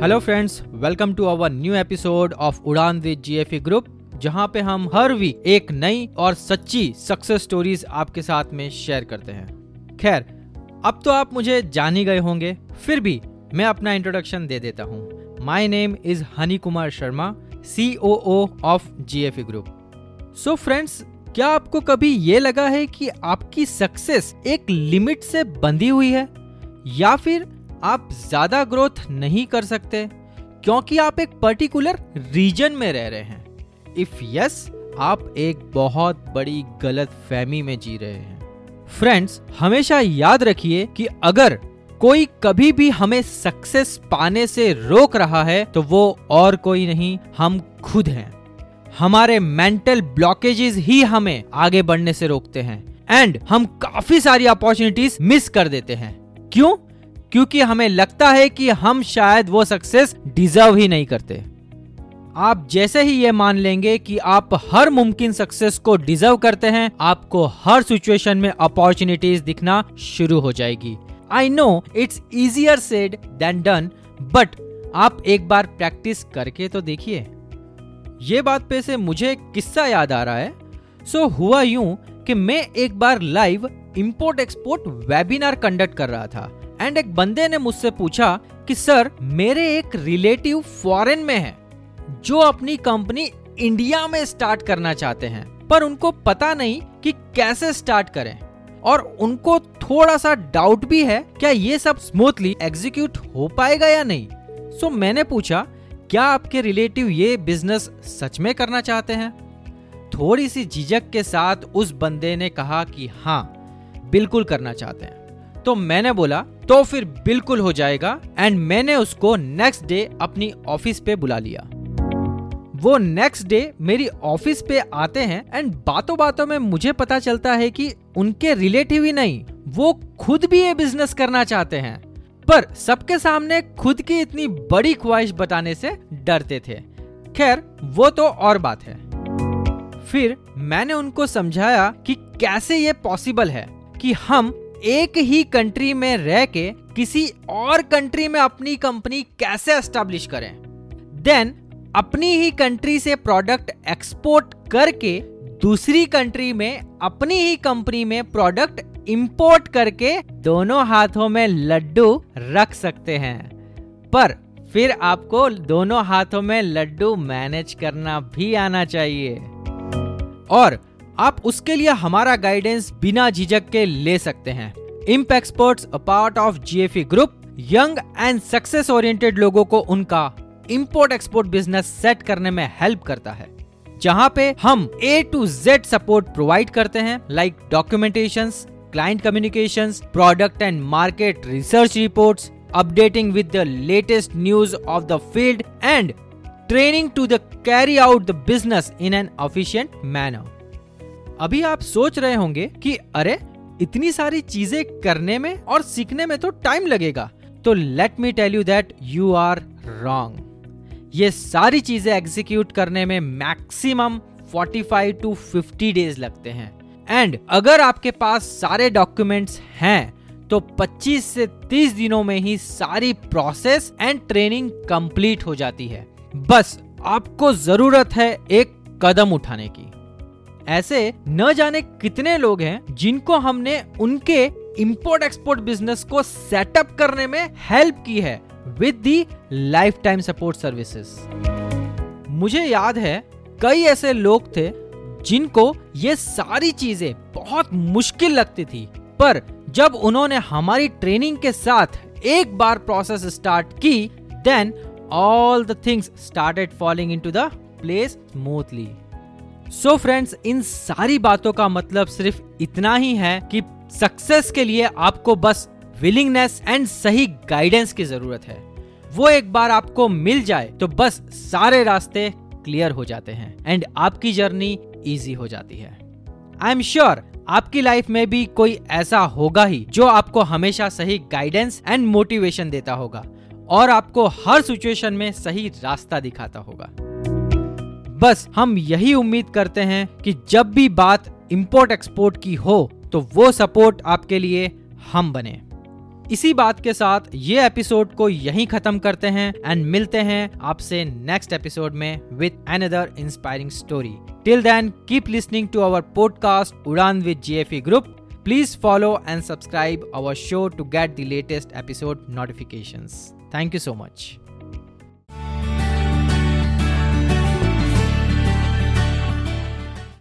Hello friends welcome to our new episode of Udaan with GFE group जहाँ पे हम हर week एक नई और सच्ची सक्सेस स्टोरीज आपके साथ में शेयर करते हैं। खैर, अब तो आप मुझे जान ही गए होंगे, फिर भी मैं अपना इंट्रोडक्शन दे देता हूँ। My name is Honey Kumar Sharma C O O of GFE group so friends क्या आपको कभी ये लगा है कि आपकी सक्सेस एक लिमिट से बंधी हुई है? या फिर आप ज़्यादा ग्रोथ नहीं कर सकते, क्योंकि आप एक पर्टिकुलर रीजन में रह रहे हैं। इफ़ यस आप एक बहुत बड़ी गलत फहमी में जी रहे हैं। फ्रेंड्स हमेशा याद रखिए कि अगर कोई कभी भी हमें सक्सेस पाने से रोक रहा है तो वो और कोई नहीं, हम खुद हैं। हमारे मेंटल ब्लॉकेजेस ही हमें आगे बढ़ने से रोकते हैं एंड हम काफ़ी सारी अपॉर्चुनिटीज़ मिस कर देते हैं। क्यों? क्योंकि हमें लगता है कि हम शायद वो सक्सेस डिजर्व ही नहीं करते। आप जैसे ही ये मान लेंगे कि आप हर मुमकिन सक्सेस को डिजर्व करते हैं आपको हर सिचुएशन में अपॉर्चुनिटीज़ दिखना शुरू हो जाएगी। I know it's easier said than done but आप एक बार प्रैक्टिस करके तो देखिए। ये बात पे से मुझे किस्सा याद आ रहा है। सो so, हुआ यूँ कि मैं एक बार live import export webinar conduct कर रहा था। एंड एक बंदे ने मुझसे पूछा कि सर मेरे एक रिलेटिव फॉरेन में है जो अपनी कंपनी इंडिया में स्टार्ट करना चाहते हैं पर उनको पता नहीं कि कैसे स्टार्ट करें। और उनको थोड़ा सा डाउट भी है क्या ये सब स्मूथली एग्जीक्यूट हो पाएगा या नहीं? सो so, मैंने पूछा क्या आपके रिलेटिव ये बिज़नेस सच में करना चाहते हैं? थोड़ी सी झिझक के साथ उस बंदे ने कहा कि हाँ बिल्कुल करना चाहते हैं। तो मैंने बोला तो फिर बिल्कुल हो जाएगा एंड मैंने उसको नेक्स्ट डे अपनी ऑफ़िस पे बुला लिया। वो नेक्स्ट डे मेरी ऑफ़िस पे आते हैं एंड बातों बातों में मुझे पता चलता है कि उनके रिलेटिव ही नहीं, वो खुद भी ये बिज़नेस करना चाहते हैं। पर सबके सामने खुद की इतनी बड़ी ख्वाहिश बताने से डरते थे। खैर, वो तो और बात है। फिर मैंने उनको समझाया कि कैसे ये पॉसिबल है कि हम एक ही कंट्री में रह के किसी और कंट्री में अपनी कंपनी कैसे एस्टेब्लिश करें? देन अपनी ही कंट्री से प्रोडक्ट एक्सपोर्ट करके दूसरी कंट्री में अपनी ही कंपनी में प्रोडक्ट इंपोर्ट करके दोनों हाथों में लड्डू रख सकते हैं। पर फिर आपको दोनों हाथों में लड्डू मैनेज करना भी आना चाहिए। और आप उसके लिए हमारा गाइडेंस बिना झिझक के ले सकते हैं। Impexperts part of GFE group young and success oriented लोगों को उनका इंपोर्ट एक्सपोर्ट बिज़नेस सेट करने में हेल्प करता है। जहाँ पे हम A to Z support provide करते हैं like documentation client communication product and market research reports updating with the latest news of the field and training to the carry out the business in an efficient manner अभी आप सोच रहे होंगे कि, अरे, इतनी सारी चीज़ें करने में और सीखने में तो टाइम लगेगा। तो let me tell you that you are wrong ये सारी चीज़ें एग्जीक्यूट करने में मैक्सिमम 45 टू 50 डेज़ लगते हैं। एंड अगर आपके पास सारे डॉक्यूमेंट्स हैं तो 25 से 30 दिनों में ही सारी प्रोसेस एंड ट्रेनिंग कंप्लीट हो जाती है। बस, आपको ज़रूरत है एक कदम उठाने की। ऐसे न जाने कितने लोग हैं जिनको हमने उनके इंपोर्ट एक्सपोर्ट बिज़नेस को सेटअप करने में हेल्प की है with the life support services मुझे याद है कई ऐसे लोग थे जिनको ये सारी चीज़ें बहुत मुश्किल लगती थी, पर जब उन्होंने हमारी ट्रेनिंग के साथ एक बार प्रोसेस स्टार्ट की then all the things started following into the place smoothly so so friends इन सारी बातों का मतलब सिर्फ़ इतना ही है कि सक्सेस के लिए आपको बस विलिंगनेस एंड सही गाइडेंस की ज़रूरत है। वो एक बार आपको मिल जाए तो बस सारे रास्ते क्लियर हो जाते हैं एंड आपकी जर्नी इजी हो जाती है। आई एम श्योर आपकी लाइफ में भी कोई ऐसा होगा ही जो आपको हमेशा सही गाइडेंस एंड मोटिवेशन देता होगा और आपको हर सिचुएशन में सही रास्ता दिखाता होगा। बस हम यही उम्मीद करते हैं कि जब भी बात इंपोर्ट एक्सपोर्ट की हो तो वो सपोर्ट आपके लिए हम बने इसी बात के साथ ये एपिसोड को यहीं खत्म करते हैं एंड मिलते हैं आपसे नेक्स्ट एपिसोड में with another inspiring story till then keep listening to our podcast Udaan with GFE group Please follow and subscribe our show to get the latest episode notifications. Thank you so much.